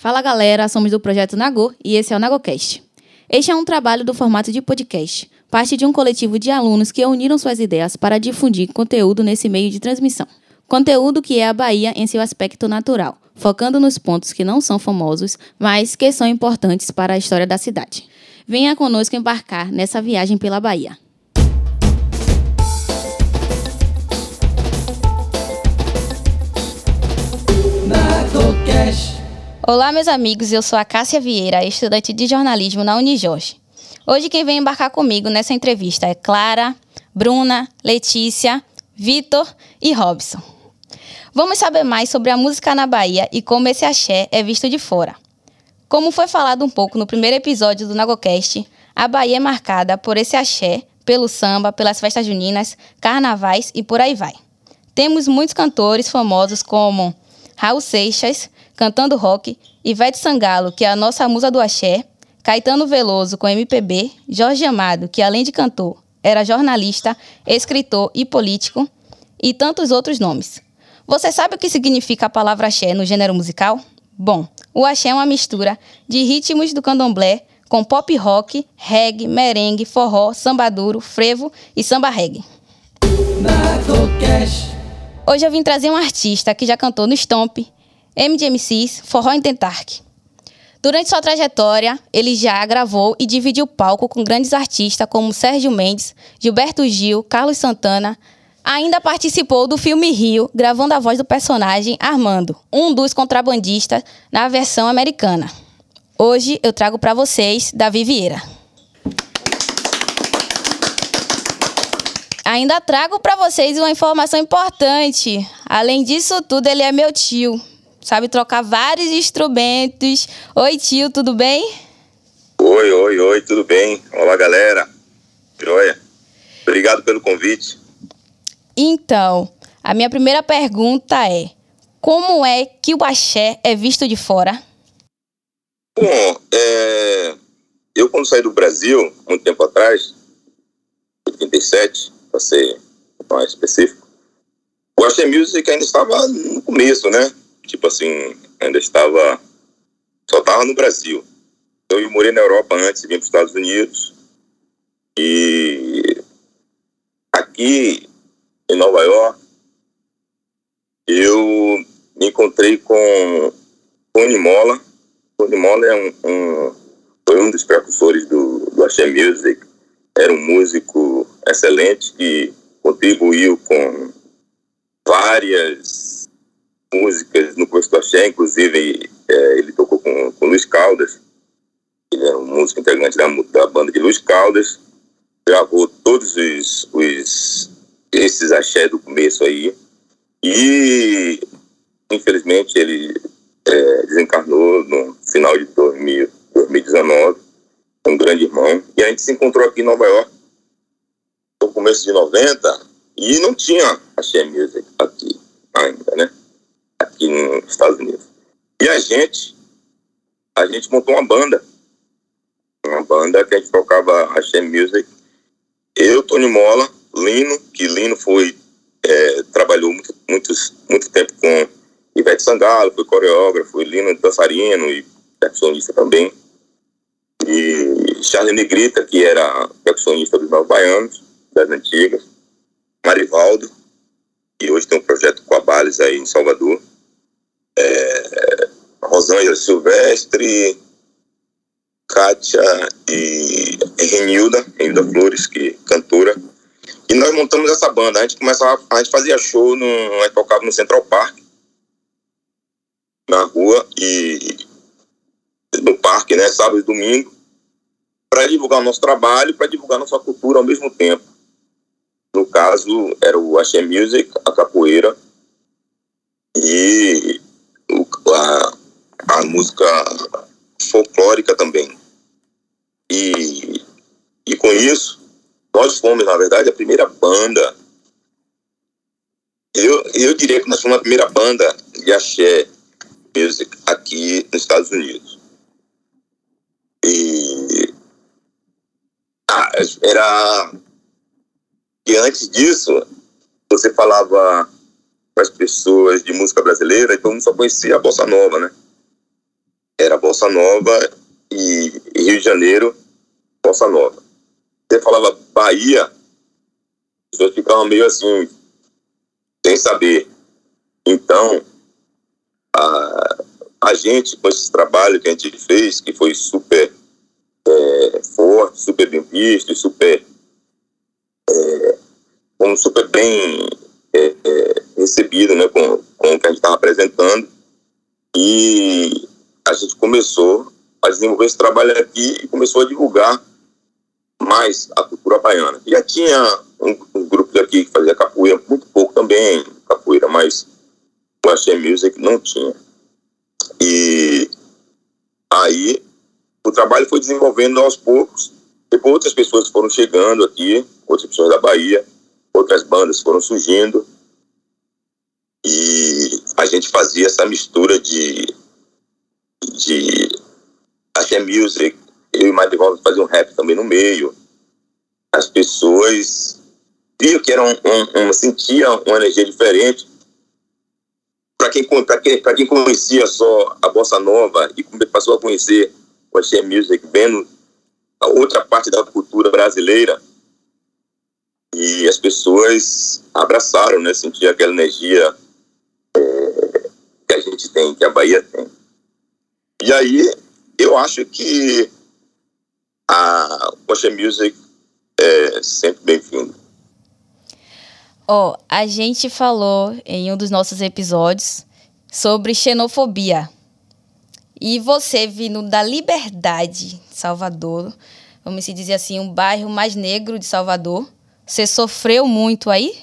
Fala galera, somos do projeto Nagô e esse é o Nagocast. Este é um trabalho do formato de podcast, parte de um coletivo de alunos que uniram suas ideias para difundir conteúdo nesse meio de transmissão. Conteúdo que é a Bahia em seu aspecto natural, focando nos pontos que não são famosos, mas que são importantes para a história da cidade. Venha conosco embarcar nessa viagem pela Bahia. Olá, meus amigos, eu sou a Cássia Vieira, estudante de jornalismo na Unijorge. Hoje quem vem embarcar comigo nessa entrevista é Clara, Bruna, Letícia, Vitor e Robson. Vamos saber mais sobre a música na Bahia e como esse axé é visto de fora. Como foi falado um pouco no primeiro episódio do Nagocast, a Bahia é marcada por esse axé, pelo samba, pelas festas juninas, carnavais e por aí vai. Temos muitos cantores famosos como Raul Seixas, cantando rock, Ivete Sangalo, que é a nossa musa do axé, Caetano Veloso com MPB, Jorge Amado, que além de cantor, era jornalista, escritor e político, e tantos outros nomes. Você sabe o que significa a palavra axé no gênero musical? Bom, o axé é uma mistura de ritmos do candomblé com pop rock, reggae, merengue, forró, samba duro, frevo e samba reggae. Hoje eu vim trazer um artista que já cantou no Stomp, MDMCs, Forró em Tentark. Durante sua trajetória, ele já gravou e dividiu palco com grandes artistas como Sérgio Mendes, Gilberto Gil, Carlos Santana. Ainda participou do filme Rio, gravando a voz do personagem Armando, um dos contrabandistas na versão americana. Hoje eu trago para vocês Davi Vieira. Ainda trago para vocês uma informação importante. Além disso tudo, ele é meu tio sabe trocar vários instrumentos. Oi, tio, tudo bem? Oi, oi, oi, tudo bem? Olá, galera. Joia. Obrigado pelo convite. Então, a minha primeira pergunta é: como é que o axé é visto de fora? Bom, é... eu quando saí do Brasil, muito tempo atrás, 87, para ser mais específico, o axé music ainda estava no começo, né? Tipo assim, ainda estava. Só estava no Brasil. Então, eu morei na Europa antes vir para os Estados Unidos. E aqui em Nova York, eu me encontrei com Tony Mola. Tony Mola é um, um, foi um dos precursores do, do Axé Music. Era um músico excelente que contribuiu com várias músicas no curso do Axé, inclusive é, ele tocou com, com Luiz Caldas, ele é um músico integrante da, da banda de Luiz Caldas, gravou todos os, os esses axé do começo aí, e infelizmente ele é, desencarnou no final de 2000, 2019, um grande irmão, e a gente se encontrou aqui em Nova York no começo de 90, e não tinha axé music aqui? Aqui nos Estados Unidos. E a gente, a gente montou uma banda. Uma banda que a gente tocava Hashem Music. Eu, Tony Mola, Lino, que Lino foi, é, trabalhou muito, muito tempo com Ivete Sangalo, foi coreógrafo, Lino dançarino e percussionista também. E Charles Negrita, que era percussionista dos Novos Baianos, das antigas. Marivaldo, que hoje tem um projeto com a Bales aí em Salvador é, Rosângela Silvestre, Kátia e Renilda, Renilda Flores, que cantora. E nós montamos essa banda. A gente começava, a gente fazia show, no, a gente tocava no Central Park, na rua e no parque, né, sábado e domingo, para divulgar o nosso trabalho, para divulgar nossa cultura ao mesmo tempo. No caso, era o Axé Music, a capoeira, e a, a música folclórica também. E, e com isso, nós fomos, na verdade, a primeira banda. Eu, eu diria que nós fomos a primeira banda de axé music aqui nos Estados Unidos. E ah, era. E antes disso, você falava para as pessoas de música brasileira, então só conhecia a bossa nova, né? era Bossa Nova e, e Rio de Janeiro, Bossa Nova. Você falava Bahia, as pessoas ficavam meio assim, sem saber. Então, a, a gente, com esse trabalho que a gente fez, que foi super é, forte, super bem visto, super, é, um super bem recebido né, com, com o que a gente estava apresentando. E a gente começou a desenvolver esse trabalho aqui e começou a divulgar mais a cultura baiana. Já tinha um, um grupo aqui que fazia capoeira, muito pouco também, capoeira, mas o Axé Music não tinha. E aí o trabalho foi desenvolvendo aos poucos. Depois outras pessoas foram chegando aqui, outras pessoas da Bahia, outras bandas foram surgindo. E a gente fazia essa mistura de, de axé music. Eu e Marivaldo fazia um rap também no meio. As pessoas viam que era um, um, um sentia uma energia diferente para quem, quem, quem conhecia só a bossa nova e passou a conhecer o Axé Music, vendo a outra parte da cultura brasileira, e as pessoas abraçaram, né? Sentir aquela energia é, que a gente tem, que a Bahia tem. E aí, eu acho que a Poxa Music é sempre bem-vindo. Ó, oh, a gente falou em um dos nossos episódios sobre xenofobia. E você vindo da Liberdade, Salvador, vamos se dizer assim, um bairro mais negro de Salvador, você sofreu muito aí?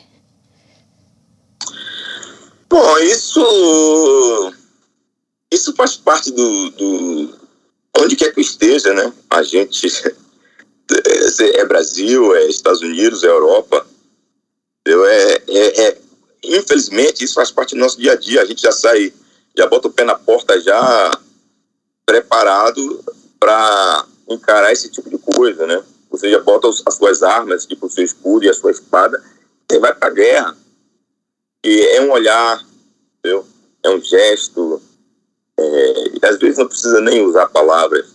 Bom, isso isso faz parte do, do onde quer que esteja, né? A gente é, é Brasil, é Estados Unidos, é Europa. É, é, é, infelizmente, isso faz parte do nosso dia a dia. A gente já sai, já bota o pé na porta já preparado para encarar esse tipo de coisa, né? Você já bota as suas armas, tipo o seu escudo e a sua espada, e vai para a guerra. E é um olhar, entendeu? é um gesto. É, às vezes não precisa nem usar palavras,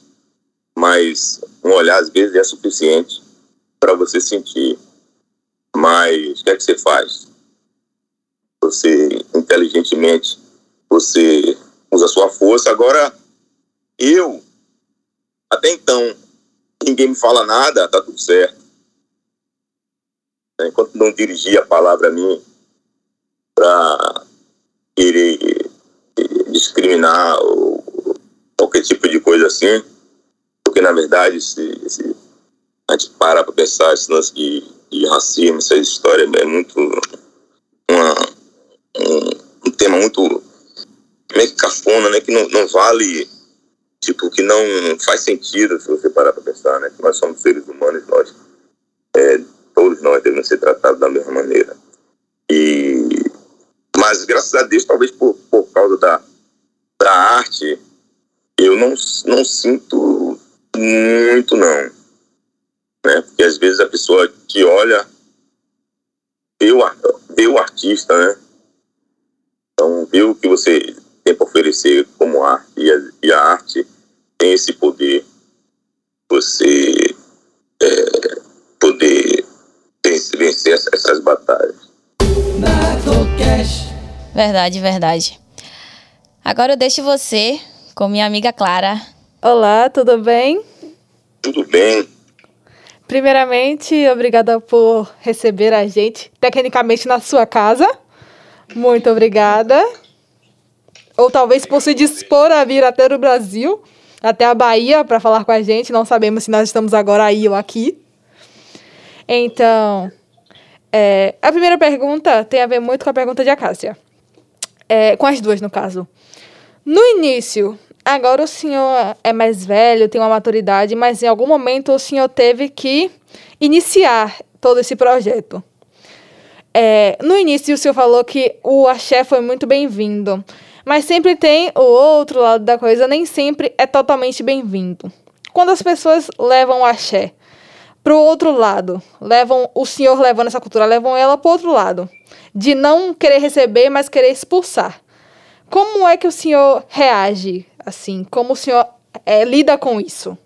mas um olhar às vezes é suficiente para você sentir mas o que é que você faz? Você, inteligentemente, você usa sua força. Agora, eu, até então, ninguém me fala nada, tá tudo certo. Enquanto não dirigir a palavra a mim para querer discriminar ou qualquer tipo de coisa assim, porque na verdade se, se a gente para para pensar esse lance de e racismo, essa história é muito uma, um, um, tema muito meio que cafona, né, que não, não vale, tipo, que não faz sentido se você parar para pensar, né, que nós somos seres humanos, nós, é, todos nós devemos ser tratados da mesma maneira. E, mas graças a Deus, talvez por, por causa da, da arte, eu não, não sinto muito, não né? Porque às vezes a pessoa que olha vê o, vê o artista, né? Então, vê o que você tem para oferecer como arte e a, e a, arte tem esse poder você é, poder vencer essas batalhas. Verdade, verdade. Agora eu deixo você com minha amiga Clara. Olá, tudo bem? Tudo bem. Primeiramente, obrigada por receber a gente, tecnicamente na sua casa. Muito obrigada. Ou talvez por se dispor a vir até o Brasil, até a Bahia, para falar com a gente. Não sabemos se nós estamos agora aí ou aqui. Então, é, a primeira pergunta tem a ver muito com a pergunta de Acácia. É, com as duas, no caso. No início, Agora o senhor é mais velho, tem uma maturidade, mas em algum momento o senhor teve que iniciar todo esse projeto. É, no início o senhor falou que o axé foi muito bem-vindo, mas sempre tem o outro lado da coisa, nem sempre é totalmente bem-vindo. Quando as pessoas levam o axé para o outro lado, levam o senhor levando essa cultura, levam ela para o outro lado, de não querer receber, mas querer expulsar. Como é que o senhor reage Assim, como o senhor é, lida com isso?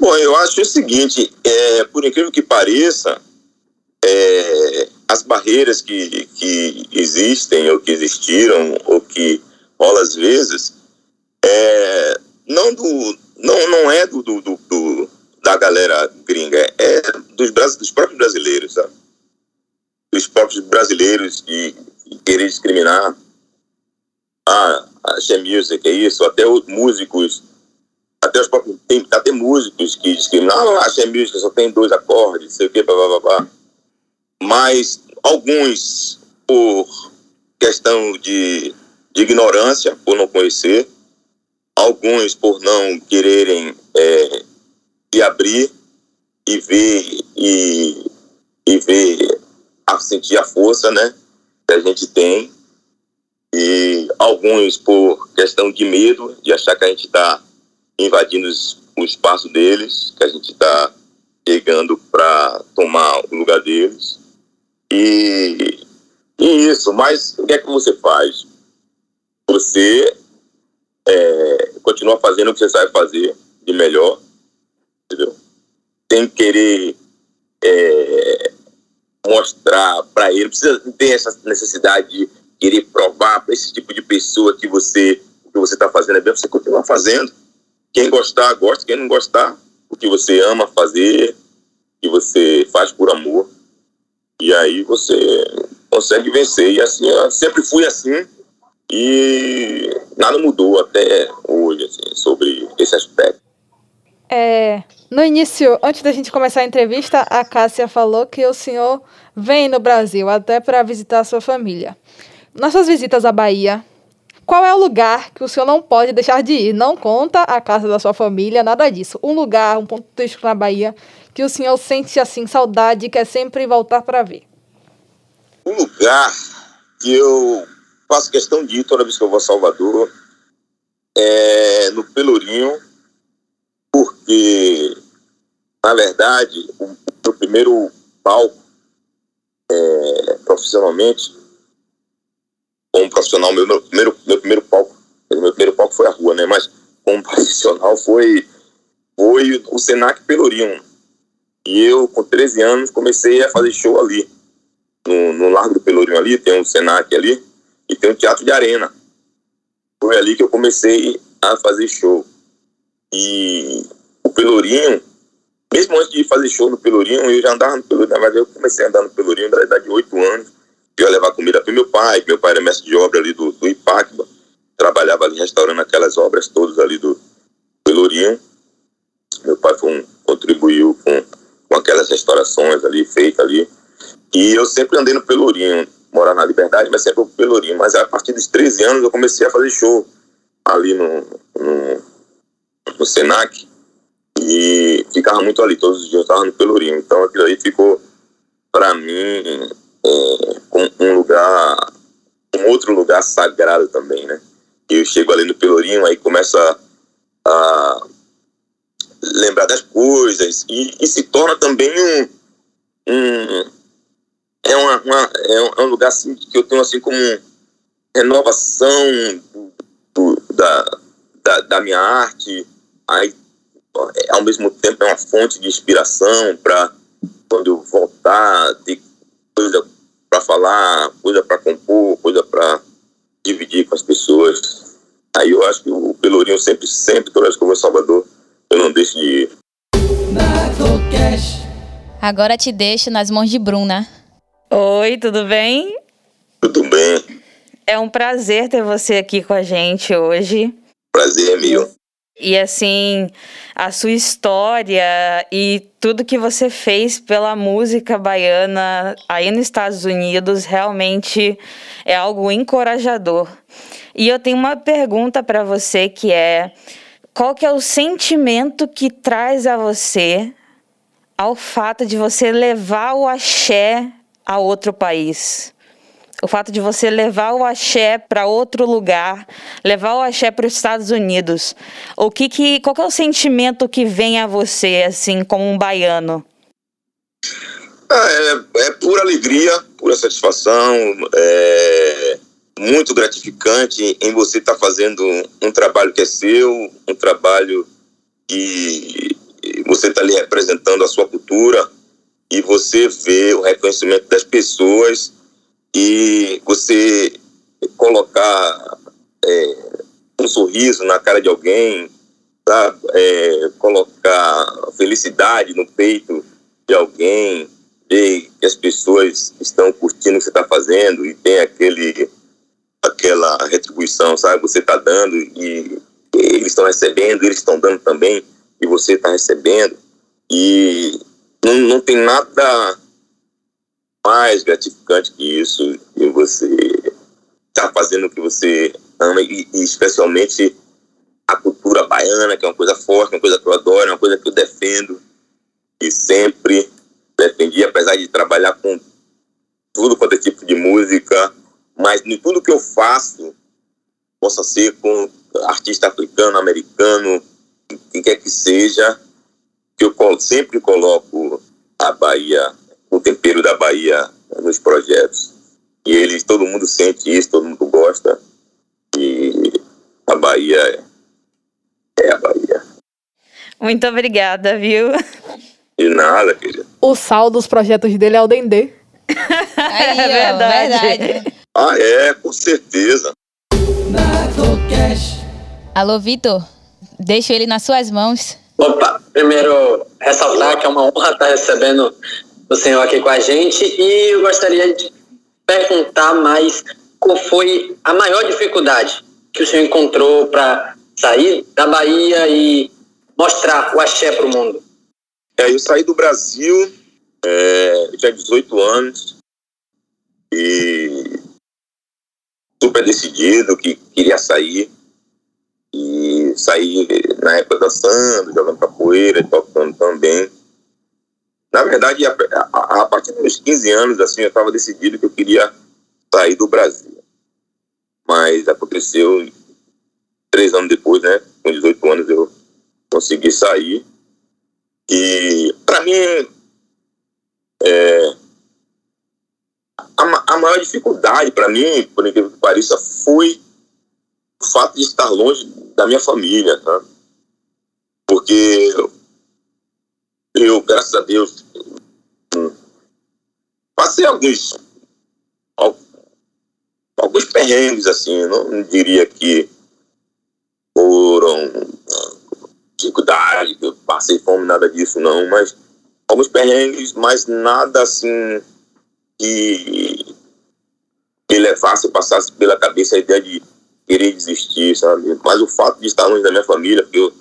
Bom, eu acho o seguinte, é, por incrível que pareça, é, as barreiras que, que existem ou que existiram ou que rola às vezes, é, não, do, não, não é do, do, do da galera gringa, é dos, dos próprios brasileiros, sabe? Dos próprios brasileiros de, de querer discriminar. Ah, a Music é isso, até os músicos até os próprios, tem até músicos que discriminam, ah, a Music só tem dois acordes, sei o que, blá, blá, blá, Mas alguns, por questão de, de ignorância, por não conhecer, alguns por não quererem é, se abrir e ver e, e ver a sentir a força, né, que a gente tem e alguns por questão de medo de achar que a gente está invadindo o espaço deles, que a gente está chegando para tomar o lugar deles e, e isso. Mas o que é que você faz? Você é, continua fazendo o que você sabe fazer de melhor, entendeu? Sem querer é, mostrar para ele, precisa ter essa necessidade de querer provar para esse tipo de pessoa que você o que você está fazendo é bem, você continua fazendo. Quem gostar, gosta. Quem não gostar, o que você ama fazer, que você faz por amor. E aí você consegue vencer. E assim, eu sempre fui assim. E nada mudou até hoje, assim, sobre esse aspecto. É, no início, antes da gente começar a entrevista, a Cássia falou que o senhor vem no Brasil até para visitar a sua família. Nas suas visitas à Bahia, qual é o lugar que o senhor não pode deixar de ir? Não conta a casa da sua família, nada disso. Um lugar, um ponto turístico na Bahia que o senhor sente assim saudade e quer sempre voltar para ver. Um lugar que eu faço questão de ir toda vez que eu vou a Salvador é no Pelourinho, porque na verdade o meu primeiro palco é, profissionalmente como profissional, meu, meu, primeiro, meu primeiro palco, meu primeiro palco foi a rua, né? Mas como profissional foi, foi o Senac Pelourinho. E eu, com 13 anos, comecei a fazer show ali. No, no Largo do Pelourinho ali, tem um Senac ali, e tem um teatro de arena. Foi ali que eu comecei a fazer show. E o Pelourinho, mesmo antes de fazer show no Pelourinho, eu já andava no Pelourinho. Na verdade, eu comecei a andar no Pelourinho da idade de 8 anos eu ia levar comida para meu pai, meu pai era mestre de obra ali do, do Ipacba, trabalhava ali restaurando aquelas obras todas ali do Pelourinho. Meu pai um, contribuiu com, com aquelas restaurações ali feitas ali. E eu sempre andei no Pelourinho, morar na Liberdade, mas sempre no Pelourinho. Mas a partir dos 13 anos eu comecei a fazer show ali no, no, no Senac e ficava muito ali, todos os dias eu estava no Pelourinho. Então aquilo aí ficou, para mim, um, um lugar, um outro lugar sagrado também, né? Eu chego ali no Pelourinho, aí começo a, lembrar das coisas e, e, se torna também um, um é, uma, uma, é um lugar assim que eu tenho assim como renovação do, do, da, da, da, minha arte aí ao mesmo tempo é uma fonte de inspiração para quando eu voltar ter coisa para falar, coisa para compor, coisa para dividir com as pessoas. Aí eu acho que o Pelourinho sempre, sempre, toda vez que eu vou Salvador, eu não deixo de ir. Agora te deixo nas mãos de Bruna. Oi, tudo bem? Tudo bem. É um prazer ter você aqui com a gente hoje. Prazer é meu. E assim, a sua história e tudo que você fez pela música baiana aí nos Estados Unidos realmente é algo encorajador. E eu tenho uma pergunta para você que é: qual que é o sentimento que traz a você ao fato de você levar o axé a outro país? O fato de você levar o axé para outro lugar, levar o axé para os Estados Unidos. O que que, qual que é o sentimento que vem a você, assim, como um baiano? Ah, é, é pura alegria, pura satisfação. É, muito gratificante em você estar tá fazendo um trabalho que é seu, um trabalho que você está ali representando a sua cultura e você vê o reconhecimento das pessoas e você colocar é, um sorriso na cara de alguém, tá? É, colocar felicidade no peito de alguém, ver que as pessoas estão curtindo o que você está fazendo e tem aquele aquela retribuição, sabe? Você está dando e eles estão recebendo, eles estão dando também e você está recebendo e não, não tem nada mais gratificante que isso e você está fazendo o que você ama e, e, especialmente a cultura baiana que é uma coisa forte, uma coisa que eu adoro, uma coisa que eu defendo e sempre defendi, apesar de trabalhar com tudo quanto é tipo de música, mas em tudo que eu faço, possa ser com artista africano, americano, quem quer que seja, que eu sempre coloco a Bahia, o tempero da Bahia nos projetos. E eles, todo mundo sente isso, todo mundo gosta. E a Bahia é, é a Bahia. Muito obrigada, viu? De nada, querida. O sal dos projetos dele é o Dendê. Aí, é verdade. verdade. Ah, é, com certeza. Alô, Vitor. Deixo ele nas suas mãos. Opa, primeiro ressaltar que é uma honra estar recebendo o senhor aqui com a gente e eu gostaria de perguntar mais qual foi a maior dificuldade que o senhor encontrou para sair da Bahia e mostrar o axé para o mundo. É, eu saí do Brasil, é, tinha 18 anos e super decidido que queria sair e saí na época dançando, jogando capoeira, tocando também. Verdade, a, a, a partir dos meus 15 anos, assim, eu estava decidido que eu queria sair do Brasil. Mas aconteceu três anos depois, né? Com 18 anos eu consegui sair. E para mim, é, a, a maior dificuldade para mim, por incrível que pareça, foi o fato de estar longe da minha família, tá? Porque graças a Deus, passei alguns alguns perrengues, assim, não, diria que foram dificuldade, que eu passei fome, nada disso, não, mas alguns perrengues, mas nada assim que me levasse, passasse pela cabeça a ideia de querer desistir, sabe? Mas o fato de estar longe da minha família, porque eu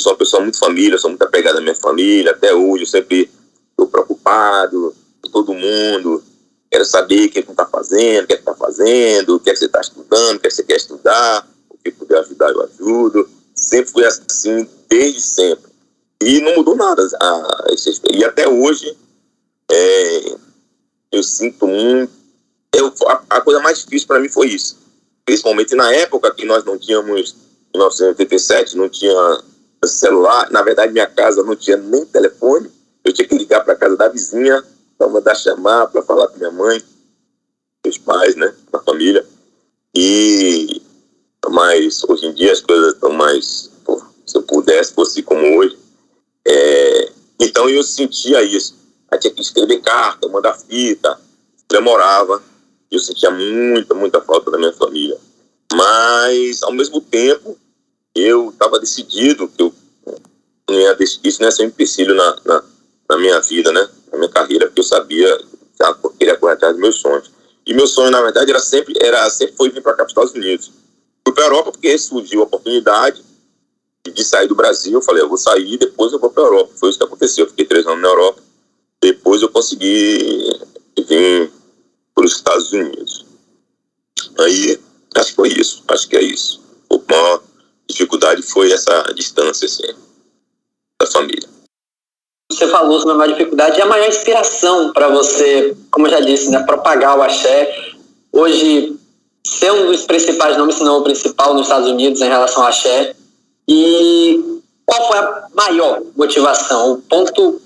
sou uma pessoa muito família, sou muito apegada à minha família, até hoje eu sempre estou preocupado com todo mundo, quero saber o que está fazendo, o que está fazendo, o que, é você está estudando, o que, é você quer estudar, o que puder ajudar eu ajudo. Sempre foi assim, desde sempre. E não mudou nada. A, e até hoje, é, eu sinto muito. Eu, a, a coisa mais difícil para mim foi isso principalmente na época que nós não tínhamos, em 1987, não tinha celular, na verdade minha casa não tinha nem telefone, eu tinha que ligar para a casa da vizinha para mandar chamar, para falar com minha mãe, meus pais, né, na família. E mas hoje em dia as coisas estão mais, pô, se eu pudesse fosse como hoje. É, então eu sentia isso. Aí tinha que escrever carta, mandar fita, demorava eu sentia muita, muita falta da minha família. Mas, ao mesmo tempo, eu estava decidido que eu não ia, isso não ia ser um empecilho na, na, na, minha vida, né? Na minha carreira, porque eu sabia que eu queria correr atrás dos meus sonhos. E meu sonho, na verdade, era sempre, era, sempre foi vir para cá, para os Estados Unidos. Fui para a Europa porque surgiu a oportunidade de sair do Brasil. Eu falei, eu vou sair depois eu vou para a Europa. Foi isso que aconteceu. Eu fiquei três anos na Europa. Depois eu consegui vir para os Estados Unidos. Aí, acho que foi isso, acho que é isso. A maior dificuldade foi essa distância, assim, da família. Você falou sobre a maior dificuldade e a maior inspiração para você, como eu já disse, né, propagar o axé. Hoje, ser um dos principais nomes, se não o principal, nos Estados Unidos em relação ao axé. E qual foi a maior motivação, o ponto,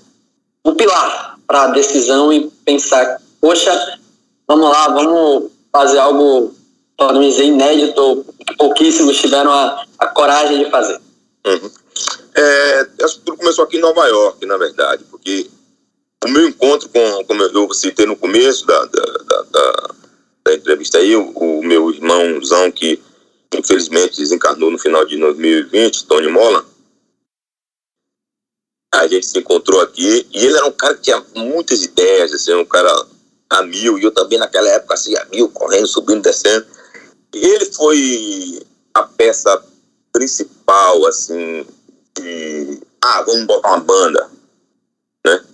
o pilar para a decisão e pensar, poxa, vamos lá, vamos fazer algo podemos dizer, inédito, pouquíssimos tiveram a, a coragem de fazer. Uhum. É, tudo começou aqui em Nova York, na verdade, porque o meu encontro com, como eu citei no começo da, da, da, da, da entrevista aí, o, o, meu irmãozão que infelizmente desencarnou no final de 2020, Tony Mola, a gente se encontrou aqui e ele era um cara que tinha muitas ideias, assim, um cara a mil, e eu também naquela época assim, a mil, correndo, subindo, descendo. Ele foi a peça principal, assim, de, ah, vamos botar uma banda, né?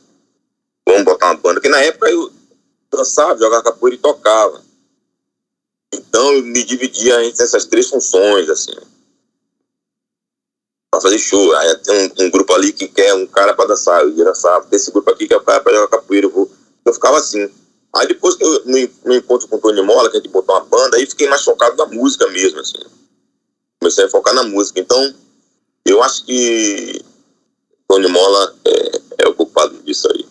Vamos botar uma banda, que na época eu dançava, jogava capoeira e tocava. Então eu me dividia entre essas três funções, assim pra fazer show. Aí tem um, um, grupo ali que quer um cara pra dançar, eu ia dançar. Tem esse grupo aqui que é pra, pra jogar capoeira, eu, vou. eu ficava assim. Aí depois que eu me, me encontro com o Tony Mola, que a gente botou uma banda, aí fiquei mais focado na música mesmo, assim. Comecei a focar na música. Então, eu acho que Tony Mola é, é o culpado disso aí.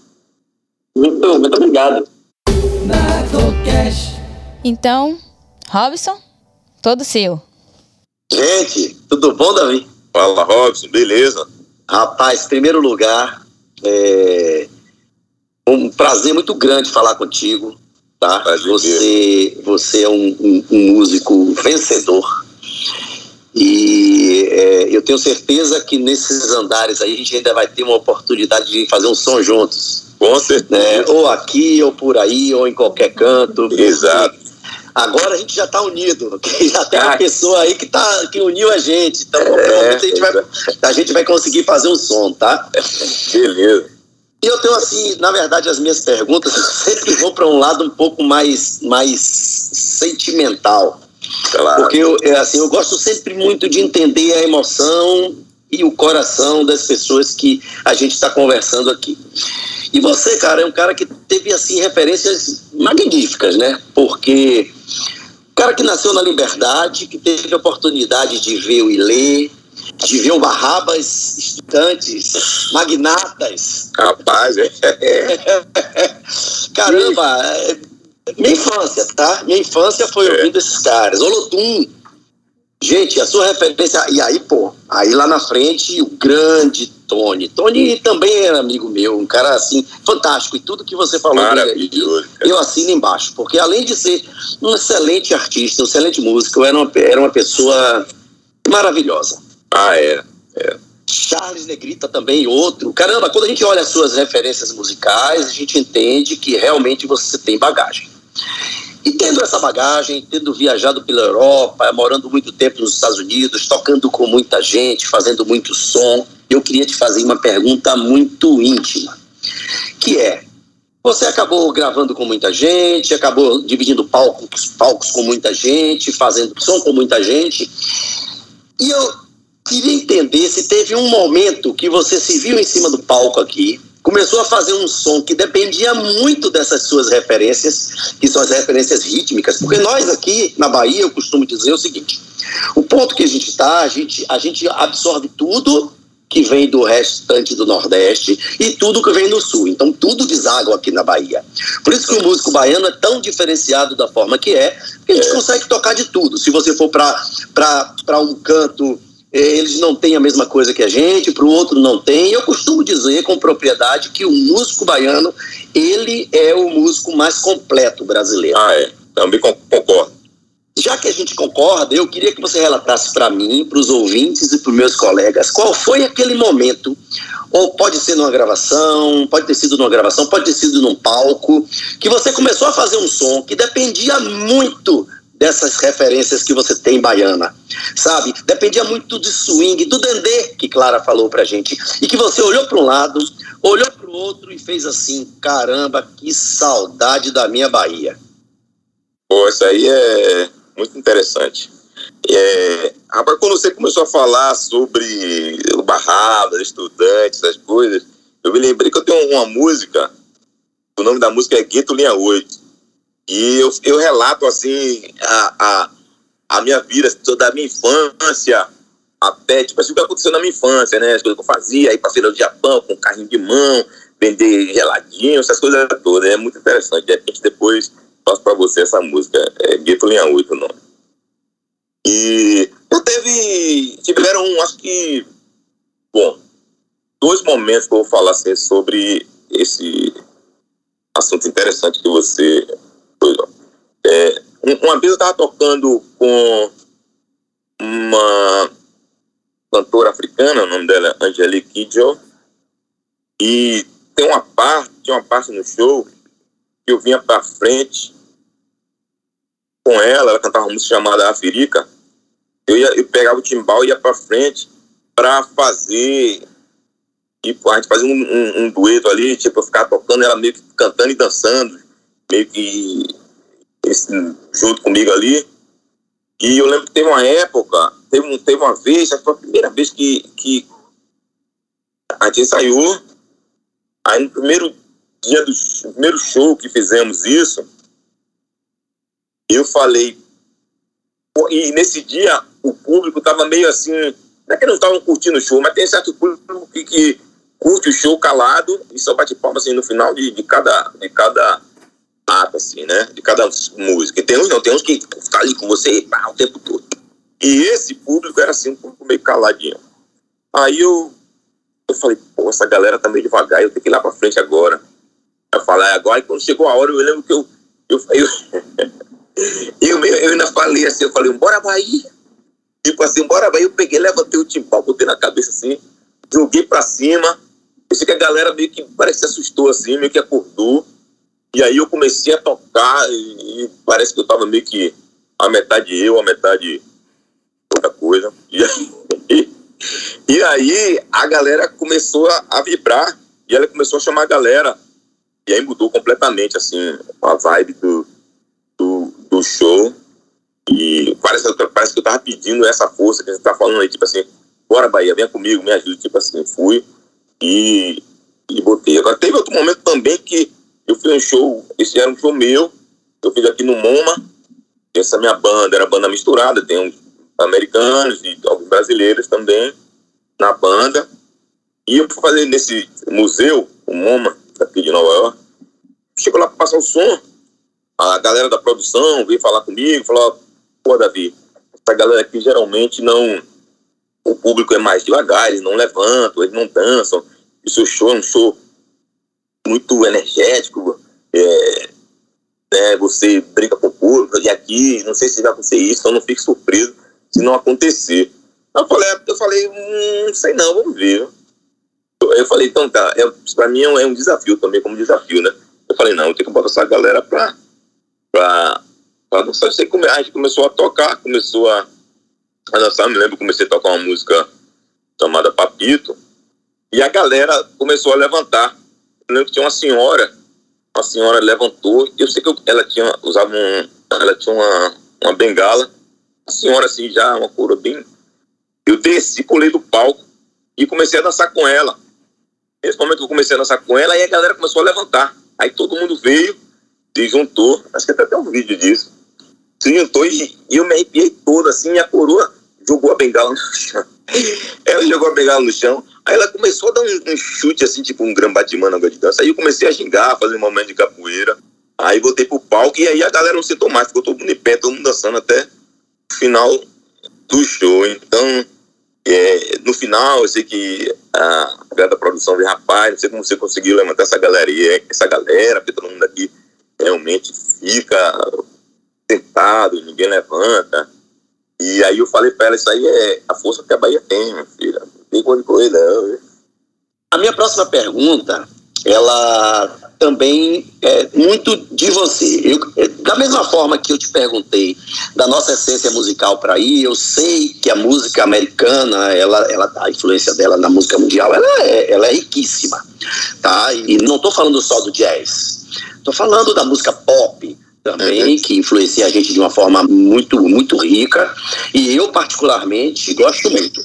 Muito, muito obrigado. Então, Robson, todo seu. Gente, tudo bom, Davi? Fala, Robson, beleza? Rapaz, primeiro lugar, é um prazer muito grande falar contigo, tá? Prazer você, você é um, um, um músico vencedor e é, eu tenho certeza que nesses andares aí a gente ainda vai ter uma oportunidade de fazer um som juntos. Com certeza. Né? Ou aqui, ou por aí, ou em qualquer canto. Exato. Agora a gente já está unido, já tem uma pessoa aí que, tá, que uniu a gente. Então, É, provavelmente a gente, vai, a gente vai conseguir fazer um som, tá? Beleza. E eu tenho assim, na verdade, as minhas perguntas sempre vão para um lado um pouco mais, mais sentimental. Claro. Porque eu, é, assim, eu gosto sempre muito de entender a emoção e o coração das pessoas que a gente está conversando aqui. E você, cara, é um cara que teve assim referências magníficas, né? Porque um cara que nasceu na liberdade, que teve a oportunidade de ver o Ilê, de ver o Barrabas, estudantes, magnatas, Rapaz, é. Caramba, é, minha infância, tá? Minha infância foi É. ouvindo esses caras. Olodum. Gente, a sua referência. E aí, pô, aí lá na frente, o grande Tony. Tony também era amigo meu, um cara assim, fantástico. E tudo que você falou aí, Maravilhoso. cara. eu assino embaixo. Porque além de ser um excelente artista, um excelente músico, eu era uma, era uma pessoa maravilhosa. Ah, é. Charles Negrita também, outro. Caramba, quando a gente olha as suas referências musicais, a gente entende que realmente você tem bagagem. E tendo essa bagagem, tendo viajado pela Europa, morando muito tempo nos Estados Unidos, tocando com muita gente, fazendo muito som, eu queria te fazer uma pergunta muito íntima, que é, você acabou gravando com muita gente, acabou dividindo palcos, palcos com muita gente, fazendo som com muita gente, e eu queria entender se teve um momento que você se viu em cima do palco aqui, começou a fazer um som que dependia muito dessas suas referências, que são as referências rítmicas, porque nós aqui na Bahia, eu costumo dizer o seguinte: o ponto que a gente está, a gente, a gente absorve tudo que vem do restante do Nordeste e tudo que vem do Sul. Então, tudo deságua aqui na Bahia. Por isso que o músico baiano é tão diferenciado da forma que é, porque a gente consegue tocar de tudo. Se você for para um canto eles não têm a mesma coisa que a gente, para o outro não tem. Eu costumo dizer com propriedade que o músico baiano, ele é o músico mais completo brasileiro. Ah, é. Também con- concordo. Já que a gente concorda, eu queria que você relatasse para mim, para os ouvintes e para os meus colegas, qual foi aquele momento, ou pode ser numa gravação, pode ter sido numa gravação, pode ter sido num palco, que você começou a fazer um som que dependia muito dessas referências que você tem baiana, sabe? Dependia muito de swing, do dendê que Clara falou pra gente, e que você olhou para um lado, olhou para o outro e fez assim, caramba, que saudade da minha Bahia. Pô, isso aí é muito interessante. É, rapaz, quando você começou a falar sobre o Barrabas, estudantes, essas coisas, eu me lembrei que eu tenho uma música, o nome da música é Gueto Linha 8. E eu, eu relato, assim, a, a, a minha vida, da minha infância até, tipo assim, o que aconteceu na minha infância, né? As coisas que eu fazia, ir pra feira do Japão com carrinho de mão, vender geladinho, essas coisas todas. É muito interessante. De repente, depois passo pra você essa música. É Gueto Linha 8 o nome. E eu teve, tiveram, acho que, bom, dois momentos que eu vou falar assim, sobre esse assunto interessante que você. É, uma vez eu estava tocando com uma cantora africana, o nome dela é Angelique Kidjo, e tem uma parte, tinha uma parte no show que eu vinha para frente com ela, ela cantava uma música chamada Afirica, eu, ia, eu pegava o timbal e ia para frente para fazer tipo, a gente fazia um, um, um, dueto ali, tipo, eu ficava tocando, ela meio que cantando e dançando, meio que esse, junto comigo ali. E eu lembro que teve uma época, teve, teve uma vez, acho que foi a primeira vez que, que a gente ensaiou, aí no primeiro dia do primeiro show que fizemos isso, eu falei, e nesse dia o público tava meio assim, não é que não estavam curtindo o show, mas tem certo público que, que curte o show calado e só bate palma assim no final de, de cada de cada assim, né? De cada música. E tem uns não, tem uns que ficam ali com você pá, o tempo todo. E esse público era assim, um pouco meio caladinho. Aí eu eu falei, pô, essa galera tá meio devagar, eu tenho que ir lá pra frente agora. Eu falei, agora, e quando chegou a hora, eu lembro que eu eu, eu, eu, eu, ainda falei assim, eu falei, bora Bahia. Tipo assim, bora Bahia, eu peguei, levantei o timbal, botei na cabeça assim, joguei pra cima, eu sei que a galera meio que parece que se assustou assim, meio que acordou. E aí eu comecei a tocar e, parece que eu tava meio que a metade eu, a metade outra coisa. E aí, e aí a galera começou a, vibrar e ela começou a chamar a galera. E aí mudou completamente, assim, a vibe do, do, do show. E parece, parece que eu tava pedindo essa força que a gente tá falando aí, tipo assim, bora Bahia, vem comigo, me ajude, tipo assim, fui e, e botei. Agora, teve outro momento também que eu fiz um show, esse era um show meu, eu fiz aqui no MoMA, essa minha banda era banda misturada, tem uns americanos e alguns brasileiros também na banda, e eu fui fazer nesse museu, o MoMA, aqui de Nova York, chegou lá para passar o som, a galera da produção veio falar comigo, falou, pô, Davi, essa galera aqui geralmente não, o público é mais devagar, eles não levantam, eles não dançam, o seu show é um show muito energético, é, né, você brinca com o público, e aqui, não sei se vai acontecer isso, então não fique surpreso se não acontecer. Eu falei, eu falei, hum, sei não, vamos ver. Eu, eu falei, então tá, é, pra mim é um, é um, desafio também, como desafio, né? Eu falei, não, eu tenho que botar essa galera pra, pra, não sei como a gente começou a tocar, começou a, a dançar, me lembro, comecei a tocar uma música chamada Papito, e a galera começou a levantar. Eu lembro que uma senhora, uma senhora levantou, eu sei que eu, ela tinha, usava um, ela tinha uma, uma bengala, a senhora assim, já uma cor bem... Eu desci, pulei do palco e comecei a dançar com ela. Nesse momento que eu comecei a dançar com ela, aí a galera começou a levantar. Aí todo mundo veio, se juntou, acho que tem até um vídeo disso, se juntou e, e eu me arrepiei todo, assim, e a coroa jogou a bengala no chão. ela jogou a bengala no chão, Aí ela começou a dar um, um chute, assim, tipo um grambatimã na de dança. Aí eu comecei a gingar, fazer um momento de capoeira. Aí voltei pro palco e aí a galera não sentou mais, ficou todo mundo em pé, todo mundo dançando até o final do show. Então, é, no final, eu sei que a galera da produção veio, rapaz, não sei como você conseguiu levantar essa galeria, essa galera, porque todo mundo aqui realmente fica sentado, ninguém levanta. E aí eu falei pra ela, isso aí é a força que a Bahia tem, minha filha tem quando correr, não. A minha próxima pergunta, ela também é muito de você. Eu, é, da mesma forma que eu te perguntei da nossa essência musical para aí, eu sei que a música americana, ela, ela, a influência dela na música mundial, ela é, ela é riquíssima, tá? E não estou falando só do jazz, estou falando da música pop, também, que influencia a gente de uma forma muito, muito rica. E eu, particularmente, gosto muito.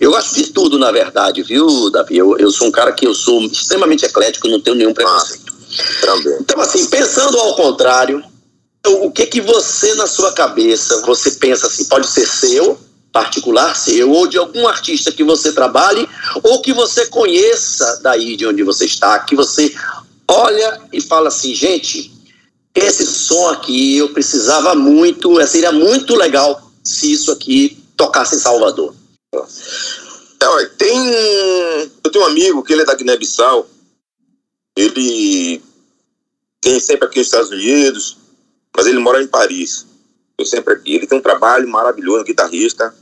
Eu gosto de tudo, na verdade, viu, Davi? Eu, eu sou um cara que eu sou extremamente eclético, não tenho nenhum preconceito. Também. Então, assim, pensando ao contrário, o que que você, na sua cabeça, você pensa assim, pode ser seu, particular seu, ou de algum artista que você trabalhe, ou que você conheça daí de onde você está, que você olha e fala assim, gente, esse som aqui eu precisava muito, seria muito legal se isso aqui tocasse em Salvador? É, tem. Eu tenho um amigo que ele é da Guiné-Bissau. Ele tem sempre aqui nos Estados Unidos, mas ele mora em Paris. Eu sempre aqui. Ele tem um trabalho maravilhoso, guitarrista,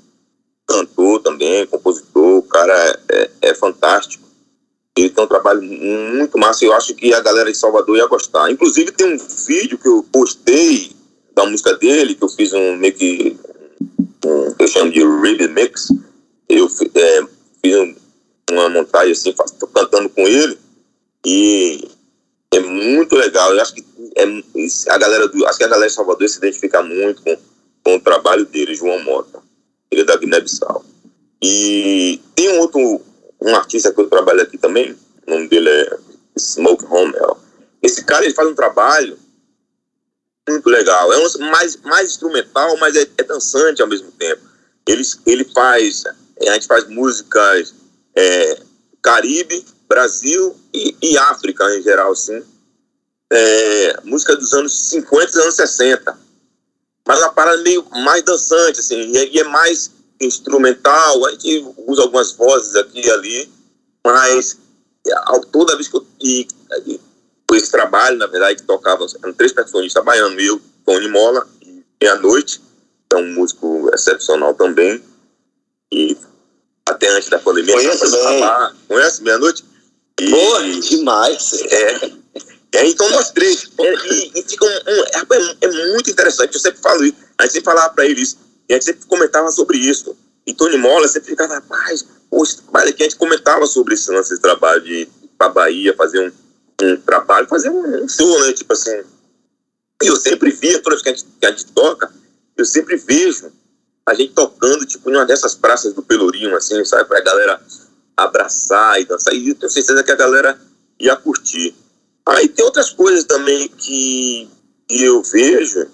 cantor também, compositor. O cara é, é, é fantástico. Ele tem um trabalho muito massa. Eu acho que a galera de Salvador ia gostar. Inclusive, tem um vídeo que eu postei da música dele, que eu fiz um meio que. Um, eu chamo de remix. Eu é, fiz um, uma montagem assim, cantando com ele. E é muito legal. Eu acho que é, a galera do, acho que a galera de Salvador se identifica muito com, com o trabalho dele, João Mota. Ele é da Guiné-Bissau. E tem um outro um artista que eu trabalho aqui também, o nome dele é Smoke Hommel. Esse cara ele faz um trabalho muito legal. É um, mais, mais instrumental, mas é, é dançante ao mesmo tempo. Ele, ele faz, a gente faz músicas é, Caribe, Brasil e, e, África em geral, assim. É, música dos anos 50 e anos 60. Mas uma parada meio mais dançante, assim, e, e é mais instrumental, a gente usa algumas vozes aqui e ali, mas toda vez que eu e, e, esse trabalho, na verdade, que tocava, eram três percussionistas baianos, eu, Tony Mola e Meia-Noite, é um músico excepcional também, e até antes da pandemia, conhece bem. Lá, conhece Meia-Noite? Boa, demais. É, é, então nós três, e, e fica um, um é, é, muito interessante, eu sempre falo isso, a gente sempre falava para eles, e a gente sempre comentava sobre isso. E Tony Mola sempre ficava, rapaz, poxa, trabalho. A gente comentava sobre esse lance de trabalho de ir Bahia, fazer um, um trabalho, fazer um, um, show, né? Tipo assim. E eu sempre via, toda vez que a, gente, que a gente toca, eu sempre vejo a gente tocando, tipo, em uma dessas praças do Pelourinho, assim, sabe? Pra galera abraçar e dançar. E eu tenho certeza que a galera ia curtir. Aí tem outras coisas também que, que eu vejo,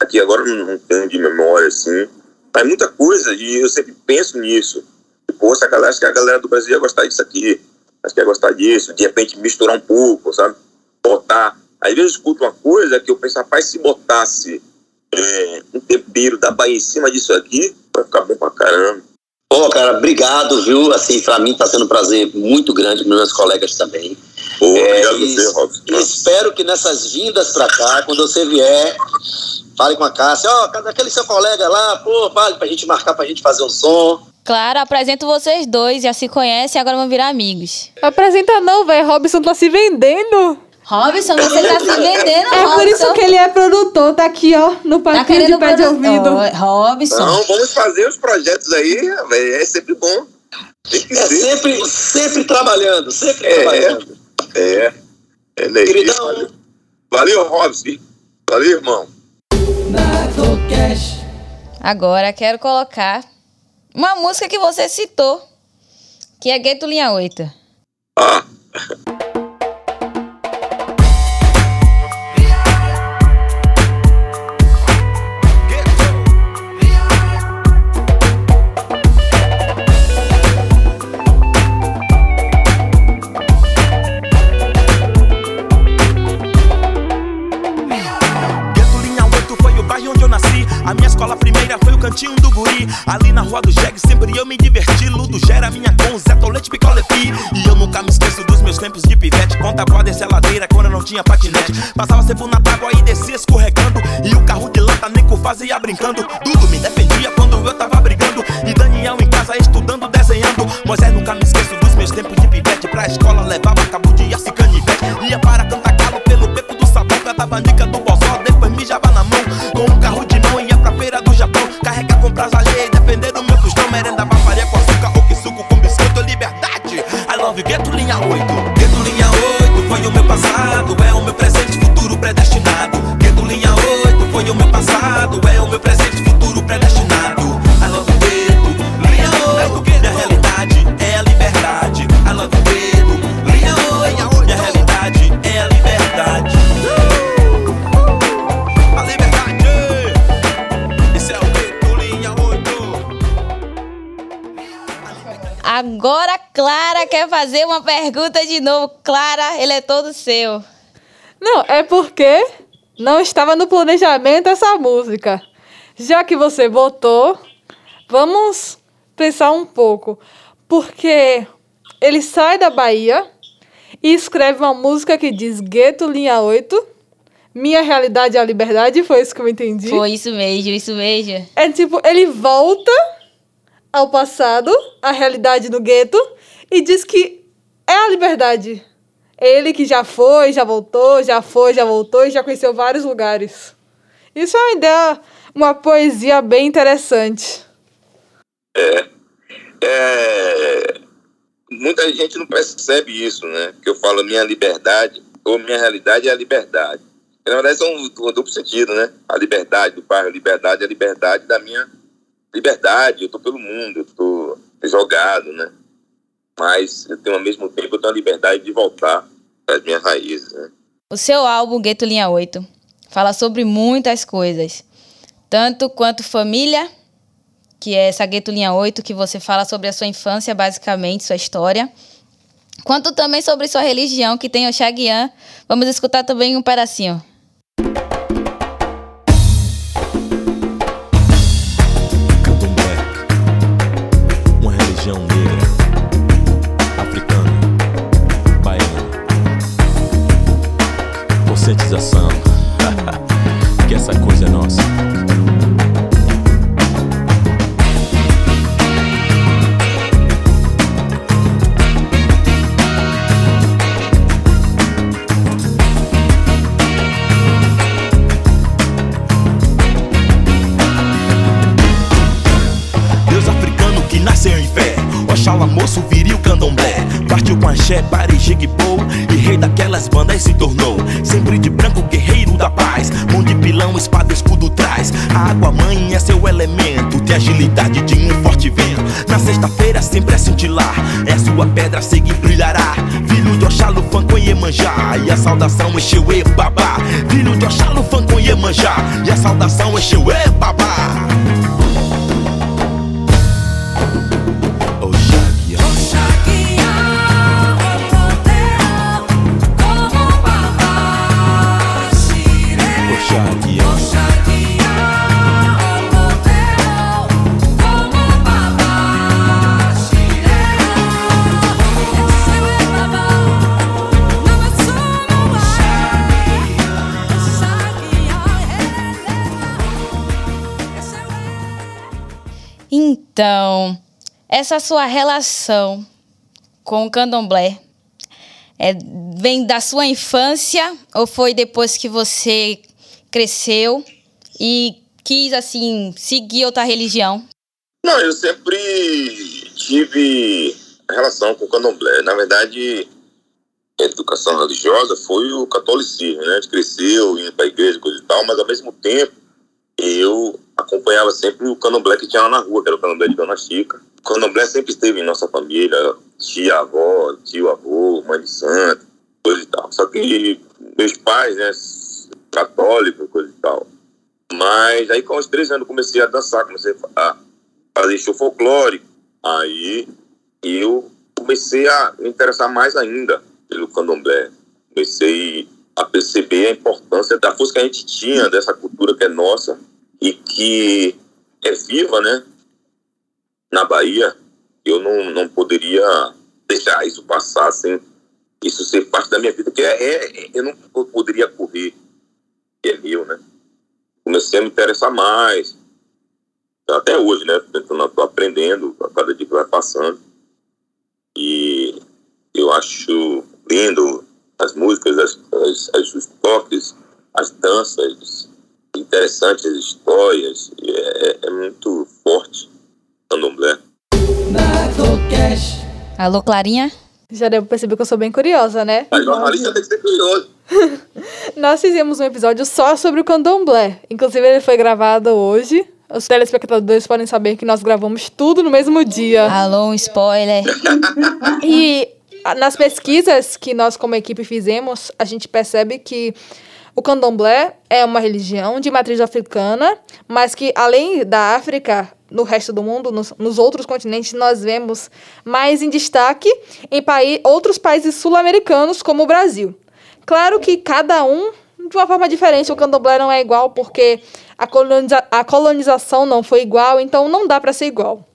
aqui agora não tenho de memória, assim, Faz muita coisa e eu sempre penso nisso. Poxa, a galera, acho que a galera do Brasil ia gostar disso aqui. Acho que ia gostar disso. De repente misturar um pouco, sabe? Botar. Às vezes eu escuto uma coisa que eu penso, rapaz, se botasse é, um tempero da Bahia em cima disso aqui, vai ficar bom pra caramba. Pô, cara, obrigado, viu? Assim, pra mim tá sendo um prazer muito grande, com meus colegas também. Pô, é, obrigado e, você, Robson. Espero que nessas vindas pra cá, quando você vier, Fale com a Cássia, ó, oh, aquele seu colega lá, pô, fale pra gente marcar pra gente fazer um som. Claro, apresento vocês dois, já se conhecem e agora vão virar amigos. Apresenta não, velho. Robson tá se vendendo. Robson, você tá se vendendo, É Robson. por isso que ele é produtor, tá aqui, ó, no Tá papel de pé de ouvido. Robson. Não, vamos fazer os projetos aí, véio, é sempre bom. Tem que É ser. sempre, sempre trabalhando, sempre É, trabalhando. É. É legal. Queridão. Valeu, Robson. Valeu, irmão. Agora quero colocar uma música que você citou, que é Gueto Linha 8. Ah, Ali na rua do Jeg, sempre eu me diverti. Ludo gera minha com Zé Tolete Picolepi. E eu nunca me esqueço dos meus tempos de pivete. Conta pra descer a ladeira quando eu não tinha patinete. Passava sempre na tábua e descia escorregando. E o carro de lata Nico fazia brincando. Dudu me defendia quando eu tava brigando. E Daniel em casa estudando, desenhando. Moisés nunca me esqueço dos meus tempos de pivete. Pra escola levava cabo de aço e canivete. Ia para cantar calo pelo beco do sabão. Cantava dica do bozó, depois mijava na mão. Com um carro de fazer uma pergunta de novo. Clara, ele é todo seu. Não, é porque não estava no planejamento essa música. já que você votou, vamos pensar um pouco. Porque ele sai da Bahia e escreve uma música que diz Gueto Linha 8. Minha realidade é a liberdade, foi isso que eu entendi. Foi isso mesmo, isso mesmo. É tipo, ele volta ao passado, à realidade do gueto, e diz que é a liberdade. Ele que já foi, já voltou, já foi, já voltou e já conheceu vários lugares. Isso é uma ideia, uma poesia bem interessante. É, é, muita gente não percebe isso, né? Que eu falo minha liberdade, ou minha realidade é a liberdade. Na verdade, são um duplo sentido, né? A liberdade do bairro, a liberdade a liberdade da minha liberdade. Eu tô pelo mundo, eu tô jogado, né? Mas eu tenho ao mesmo tempo a liberdade de voltar às minhas raízes, né? O seu álbum Gueto Linha 8 fala sobre muitas coisas, tanto quanto família, que é essa Gueto Linha 8, que você fala sobre a sua infância, basicamente, sua história, quanto também sobre sua religião, que tem o Xaguian. Vamos escutar também um pedacinho. Axé, parijigipou E rei daquelas bandas se tornou. Sempre de branco, guerreiro da paz Mão de pilão, espada, escudo traz. A água mãe é seu elemento Tem agilidade de um forte vento. Na sexta-feira sempre é cintilar É sua pedra, segue e brilhará. Filho de Oxalá, fã com Iemanjá E a saudação é Xeuê Babá. Filho de Oxalá, fã com Iemanjá E a saudação é Xeuê Babá Então, essa sua relação com o candomblé é, vem da sua infância ou foi depois que você cresceu e quis, assim, seguir outra religião? Não, eu sempre tive relação com o candomblé. Na verdade, a educação religiosa foi o catolicismo, né? A gente cresceu, indo para a igreja, coisa e tal, mas ao mesmo tempo eu acompanhava sempre o candomblé que tinha lá na rua, que era o candomblé de Dona Chica. O candomblé sempre esteve em nossa família, tia, avó, tio, avô, mãe de santo, coisa e tal. Só que meus pais, né, católicos, coisa e tal. Mas aí com os três anos comecei a dançar, comecei a fazer show folclórico. Aí eu comecei a me interessar mais ainda pelo candomblé. Comecei a perceber a importância da força que a gente tinha dessa cultura que é nossa e que é viva, né? Na Bahia, eu não, não poderia deixar isso passar sem isso ser parte da minha vida, que é, é eu não poderia correr, que é meu, né? Comecei a me interessar mais, até hoje, né? Estou aprendendo a cada dia que vai passando. E eu acho lindo as músicas, as, as, os toques, as danças, interessantes as histórias. É, é muito forte candomblé. Alô, Clarinha? Já deu pra perceber que eu sou bem curiosa, né? A jornalista tem que ser curioso. Nós fizemos um episódio só sobre o candomblé. Inclusive, ele foi gravado hoje. Os telespectadores podem saber que nós gravamos tudo no mesmo dia. Alô, um spoiler. E nas pesquisas que nós, como equipe, fizemos, a gente percebe que o candomblé é uma religião de matriz africana, mas que, além da África, no resto do mundo, nos, nos outros continentes, nós vemos mais em destaque em paí outros países sul-americanos, como o Brasil. Claro que cada um de uma forma diferente, o candomblé não é igual, porque a, coloniza a colonização não foi igual, então não dá para ser igual.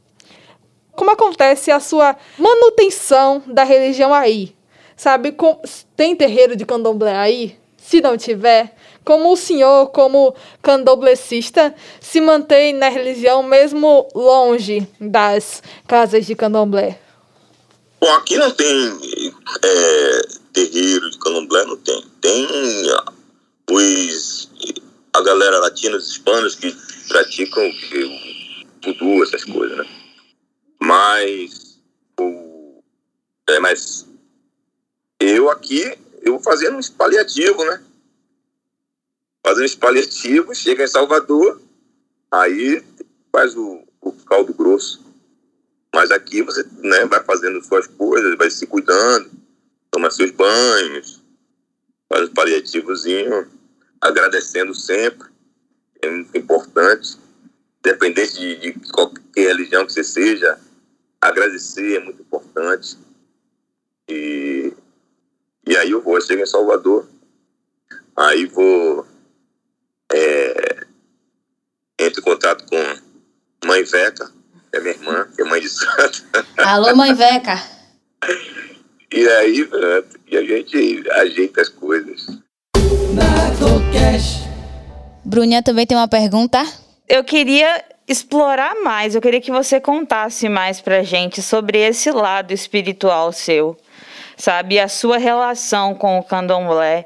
Como acontece a sua manutenção da religião aí? Sabe, com, tem terreiro de candomblé aí? Se não tiver, como o senhor, como candomblessista, se mantém na religião mesmo longe das casas de candomblé? Bom, aqui não tem é, terreiro de candomblé, não tem. Tem os, a galera latina, os hispanos que praticam o voodoo, essas coisas, né? Mas, o, é, mas eu aqui, eu fazendo um paliativo, né? Fazendo esse paliativo, chega em Salvador, aí faz o, o caldo grosso. Mas aqui você né, vai fazendo suas coisas, vai se cuidando, toma seus banhos, faz o paliativozinho, agradecendo sempre, é muito importante. Independente de, de qualquer religião que você seja, agradecer é muito importante. E, e aí eu vou, eu chego em Salvador, aí vou, é, entro em contato com Mãe Veca, que é minha irmã, que é mãe de santo. Alô, Mãe Veca. e aí, e a gente ajeita as coisas. Bruninha também tem uma pergunta. Eu queria explorar mais, eu queria que você contasse mais pra gente sobre esse lado espiritual seu, sabe? A sua relação com o candomblé,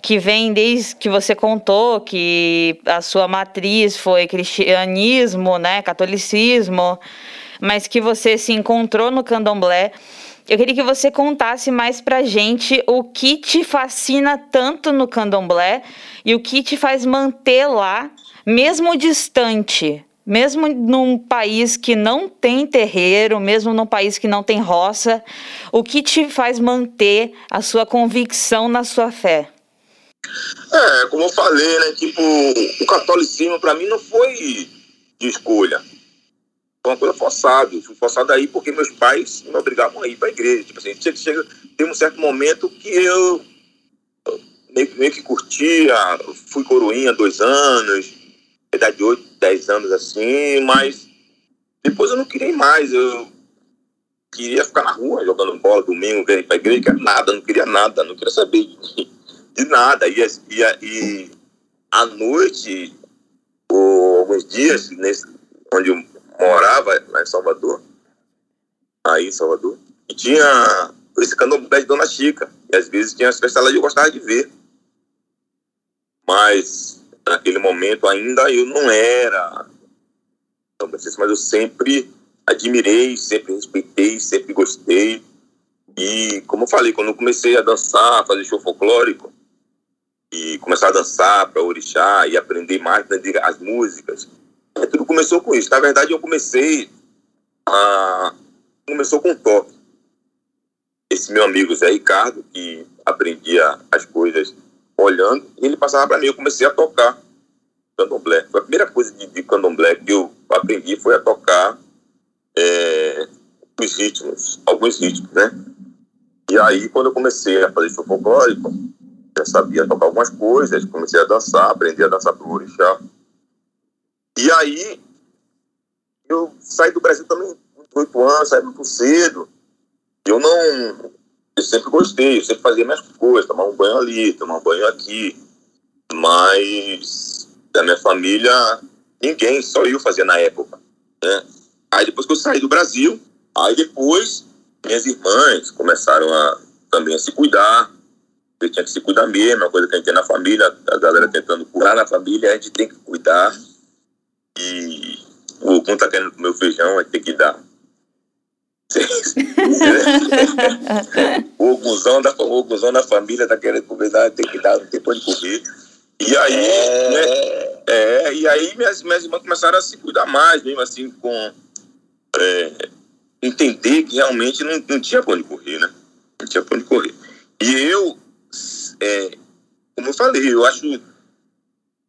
que vem desde que você contou que a sua matriz foi cristianismo, né, catolicismo, mas que você se encontrou no candomblé. Eu queria que você contasse mais pra gente o que te fascina tanto no candomblé e o que te faz manter lá, mesmo distante, mesmo num país que não tem terreiro, mesmo num país que não tem roça, o que te faz manter a sua convicção na sua fé? É, como eu falei, né? Tipo, o catolicismo para mim não foi de escolha. Foi uma coisa forçada. Fui forçado aí porque meus pais me obrigavam a ir para a igreja. Tipo assim, chega, chega, tem um certo momento que eu meio, meio que curtia, fui coroinha dois anos, idade de oito, dez anos assim, mas depois eu não queria mais. Eu queria ficar na rua jogando bola domingo, queria ir para a igreja, nada, não queria nada, não queria saber de, de nada. E, e, e à noite, ou alguns dias, nesse, onde eu morava lá em Salvador, aí em Salvador, e tinha esse candomblé de Dona Chica. E às vezes tinha as festas lá e eu gostava de ver. Mas naquele momento ainda eu não era mas eu sempre admirei, sempre respeitei, sempre gostei. E como eu falei, quando eu comecei a dançar, a fazer show folclórico, e começar a dançar para orixá e aprender mais, as músicas, é, tudo começou com isso. Na verdade, eu comecei a. Começou com o toque. Esse meu amigo Zé Ricardo, que aprendia as coisas olhando, ele passava para mim. Eu comecei a tocar candomblé. Foi a primeira coisa de, de candomblé que eu aprendi foi a tocar é, os ritmos, alguns ritmos, né? E aí, quando eu comecei a fazer show folclórico, já sabia tocar algumas coisas, comecei a dançar, aprendi a dançar pro orixá. E aí, eu saí do Brasil também com oito anos, saí muito cedo. Eu não. Eu sempre gostei, eu sempre fazia minhas coisas, tomar um banho ali, tomar um banho aqui. Mas da minha família, ninguém, só eu fazia na época. Né? Aí depois que eu saí do Brasil, aí depois minhas irmãs começaram a também a se cuidar. Eu tinha que se cuidar mesmo, é uma coisa que a gente tem na família, a galera tentando curar na família, a gente tem que cuidar. E o Ogum tá querendo comer o feijão, a gente tem que dar. O Oguzão da, o Oguzão da família tá querendo comer, tem que dar, não tem pode comer. E aí, é... Né, é, e aí minhas, minhas irmãs começaram a se cuidar mais, mesmo assim, com é, entender que realmente não, não tinha pra onde correr, né? Não tinha pra onde correr. E eu, é, como eu falei, eu acho,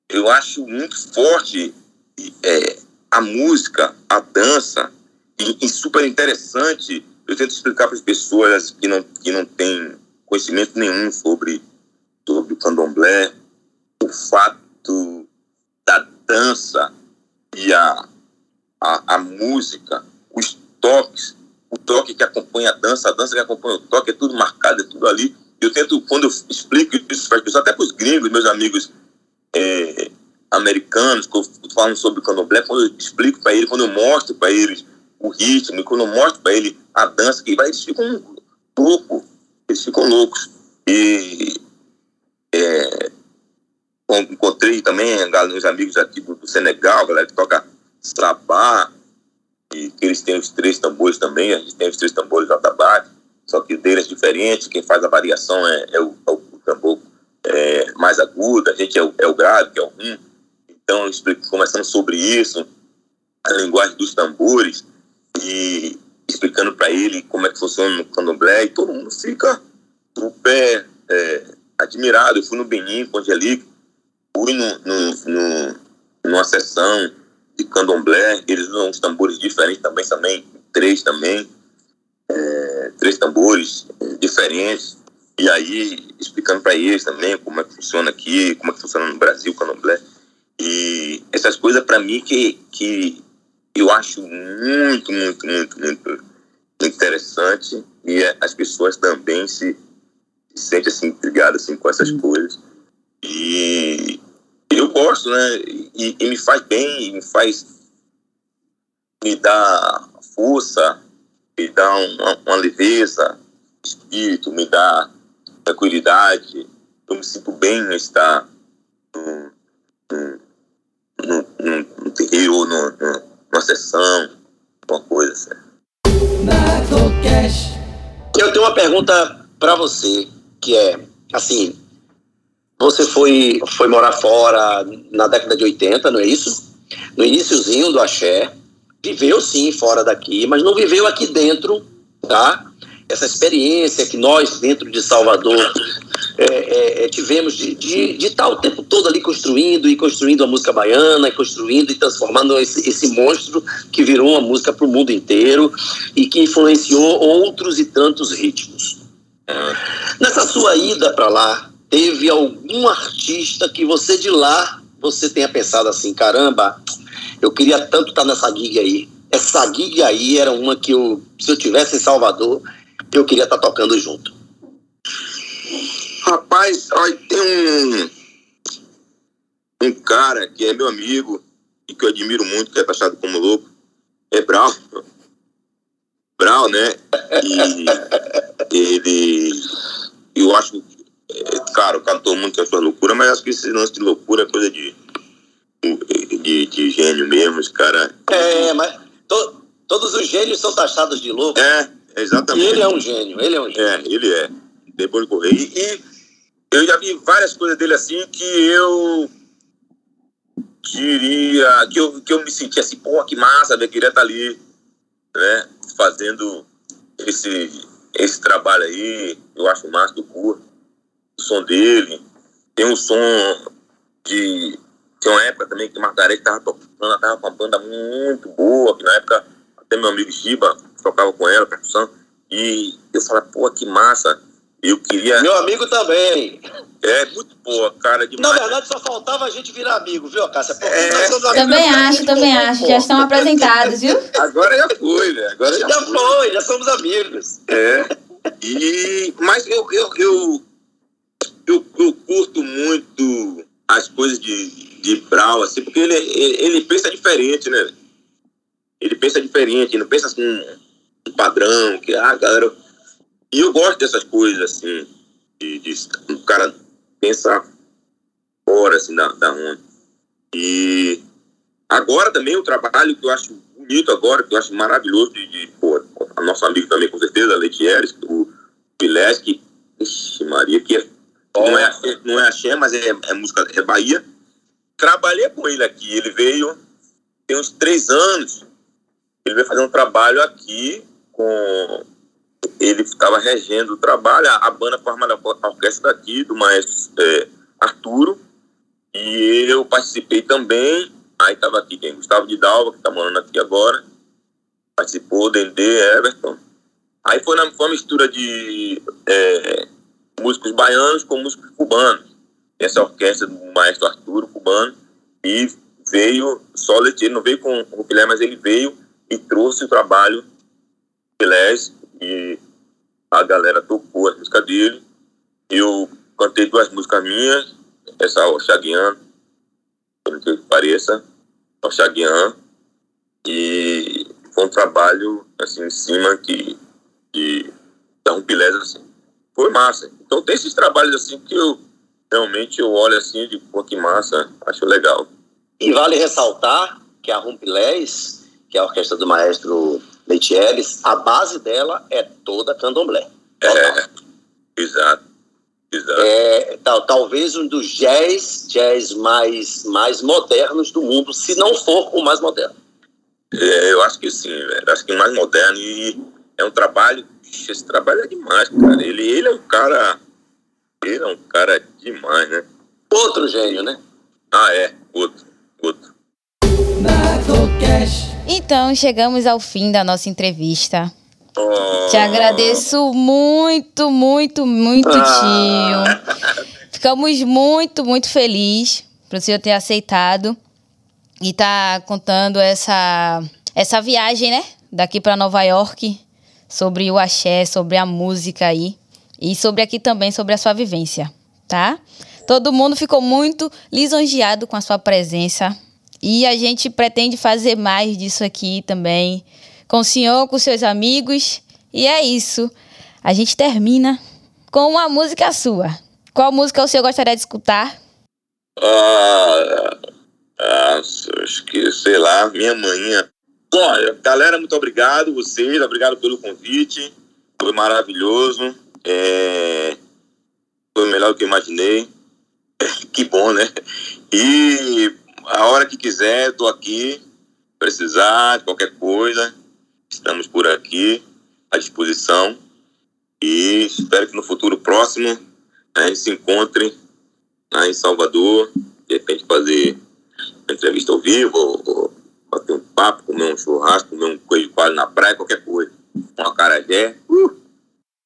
eu acho muito forte é, a música, a dança, e, e super interessante. Eu tento explicar para as pessoas que não, que não têm conhecimento nenhum sobre, sobre o candomblé, o fato da dança e a, a, a música, os toques, o toque que acompanha a dança, a dança que acompanha o toque, é tudo marcado, é tudo ali. Eu tento, quando eu explico isso para as pessoas, até para os gringos, meus amigos é, americanos, que eu falo sobre o candomblé, quando eu explico para eles, quando eu mostro para eles o ritmo, e quando eu mostro para eles a dança que vai, eles ficam loucos, eles ficam loucos. E é, encontrei também uns amigos aqui do, do Senegal, galera que toca sabá, e que eles têm os três tambores também, a gente tem os três tambores do atabaque, só que deles é diferente, quem faz a variação é, é, o, é o, tambor é, mais agudo, a gente é o, é o grave, que é o rum. Então, explico, começando sobre isso, a linguagem dos tambores, e explicando para ele como é que funciona no candomblé, e todo mundo fica o pé é, admirado. Eu fui no Benin com Angelique, fui no, no, no, numa sessão de candomblé, eles usam uns tambores diferentes também, também três também, é, três tambores diferentes, e aí explicando para eles também como é que funciona aqui, como é que funciona no Brasil o candomblé, e essas coisas para mim que, que eu acho muito, muito, muito, muito interessante, e é, as pessoas também se, se sentem assim, intrigadas assim, com essas uhum. coisas. E eu gosto, né? E, e, me faz bem, me faz. me dá força, me dá uma, uma leveza, espírito, me dá tranquilidade. Eu me sinto bem em estar no, no, no, no terreiro ou no, no, numa sessão, uma coisa assim. Eu tenho uma pergunta para você, que é assim, você foi, foi morar fora na década de 80, não é isso? No iníciozinho do axé. Viveu sim fora daqui, mas não viveu aqui dentro, tá? Essa experiência que nós, dentro de Salvador, é, é, é tivemos de, de, de, estar o tempo todo ali construindo e construindo a música baiana, e construindo e transformando esse, esse monstro que virou uma música para o mundo inteiro e que influenciou outros e tantos ritmos. Nessa sua ida para lá, teve algum artista que você de lá, você tenha pensado assim, caramba, eu queria tanto estar nessa gig aí. Essa gig aí era uma que eu, se eu tivesse em Salvador, eu queria estar tocando junto. Rapaz, olha, tem um, um cara que é meu amigo e que eu admiro muito, que é taxado como louco, é Brau. Brau, né? E ele, eu acho cara, o cantor muito com a sua loucura, mas acho que esse lance de loucura é coisa de, de, de gênio mesmo, esse cara. É, mas to, todos os gênios são taxados de louco. É, exatamente. E ele é um gênio, ele é um gênio. É, ele é. Depois de correr. E, e eu já vi várias coisas dele assim que eu queria, que eu, que eu me sentia assim, pô, que massa, eu queria estar ali, né, fazendo esse, esse trabalho aí, eu acho massa do curso o som dele. Tem um som de. Tem uma época também que Margarete estava tocando, estava com uma banda muito boa, que na época até meu amigo Giba tocava com ela, percussão. E eu falei, pô, que massa. Eu queria. Meu amigo também. É, muito boa, cara. Demais. Na verdade, só faltava a gente virar amigo, viu, Cássia? É. Também acho, também acho. Já estão apresentados, viu? Agora já foi, né? Agora já, já foi. foi, já somos amigos. É. E, mas eu, eu, eu, eu, eu curto muito as coisas de, de Brau, assim, porque ele, ele, ele, pensa diferente, né? Ele pensa diferente, não pensa assim, um padrão, que, ah, galera. E eu gosto dessas coisas, assim, de, de o cara pensa fora, assim, da, da onda. E agora também o trabalho que eu acho bonito agora, que eu acho maravilhoso, de, de pô, a nosso amigo também, com certeza, Letieres, o Pileski, Maria, que é não é, não é axé, mas é, é música, é Bahia. Trabalhei com ele aqui, ele veio tem uns três anos. Ele veio fazer um trabalho aqui com. Ele estava regendo o trabalho, a, banda formada a orquestra daqui, do maestro é, Arturo. E eu participei também. Aí estava aqui quem? Gustavo de Dalva, que está morando aqui agora. Participou, Dendê, Everton. Aí foi, na, foi uma mistura de é, músicos baianos com músicos cubanos. Essa orquestra do maestro Arturo, cubano, e veio, só ele não veio com o Pilé, mas ele veio e trouxe o trabalho Pilés e a galera tocou as músicas dele. Eu cantei duas músicas minhas, essa Oxaguian, por que pareça, Oxaguian, e foi um trabalho assim em cima que, que dá um pilés assim. Foi massa. Então tem esses trabalhos assim que eu realmente eu olho assim de pô, que massa, acho legal. E vale ressaltar que a Rumpilés, que é a orquestra do maestro Leitieres, a base dela é toda candomblé. É, exato. Exato. É, tal, talvez um dos jazz, jazz mais, mais modernos do mundo, se não for o mais moderno. É, eu acho que sim, velho. Acho que o mais moderno e é um trabalho. Esse trabalho é demais, cara. Ele, ele é um cara. Ele é um cara demais, né? Outro gênio, né? Ah, é. Outro. Outro. Então, chegamos ao fim da nossa entrevista. Oh, Te agradeço muito, muito, muito, Ah. tio. Ficamos muito, muito felizes por o senhor ter aceitado e tá contando essa, essa viagem, né? Daqui para Nova York, sobre o axé, sobre a música aí e sobre aqui também, sobre a sua vivência, tá? Todo mundo ficou muito lisonjeado com a sua presença e a gente pretende fazer mais disso aqui também com o senhor, com seus amigos. E é isso. A gente termina com uma música sua. Qual música o senhor gostaria de escutar? Ah, ah, acho que, sei lá, minha manhã. Olha, galera, muito obrigado vocês, obrigado pelo convite. Foi maravilhoso. É, Foi melhor do que imaginei. Que bom, né? E a hora que quiser, estou aqui. Precisar de qualquer coisa, estamos por aqui, à disposição. E espero que no futuro próximo a gente se encontre lá em Salvador, de repente fazer uma entrevista ao vivo, ou, ou bater um papo, comer um churrasco, comer um coelho de coalho na praia, qualquer coisa. Um acarajé. Uh!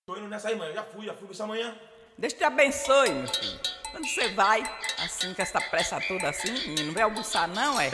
Tô indo nessa aí, mãe. Já fui, já fui isso amanhã. Deus te abençoe, meu filho. Quando você vai, assim, com essa pressa toda assim, não vai almoçar não, é?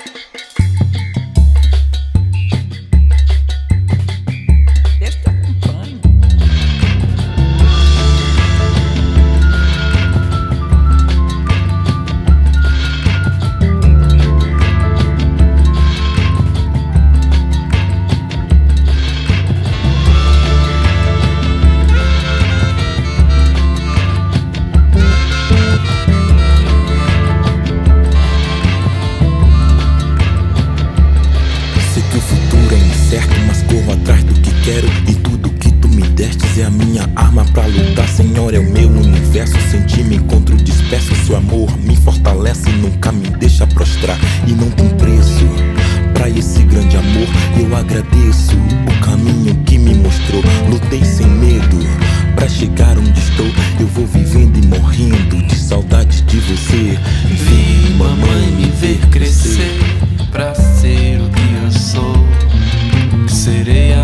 Senhor, é o meu universo. Sem ti me encontro disperso. Seu amor me fortalece nunca me deixa prostrar. E não tem preço pra esse grande amor. Eu agradeço o caminho que me mostrou. Lutei sem medo pra chegar onde estou. Eu vou vivendo e morrendo de saudade de você. Vem, mamãe, me ver crescer. pra ser o que eu sou. Serei amanhã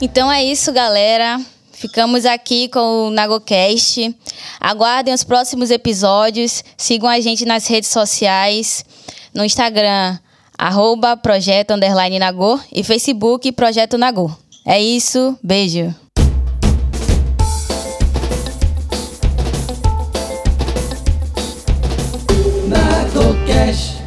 Então é isso, galera. Ficamos aqui com o NagoCast. Aguardem os próximos episódios. Sigam a gente nas redes sociais. No Instagram, arroba projeto underline Nagô e Facebook Projeto Nagô. É isso, beijo. Nagocast.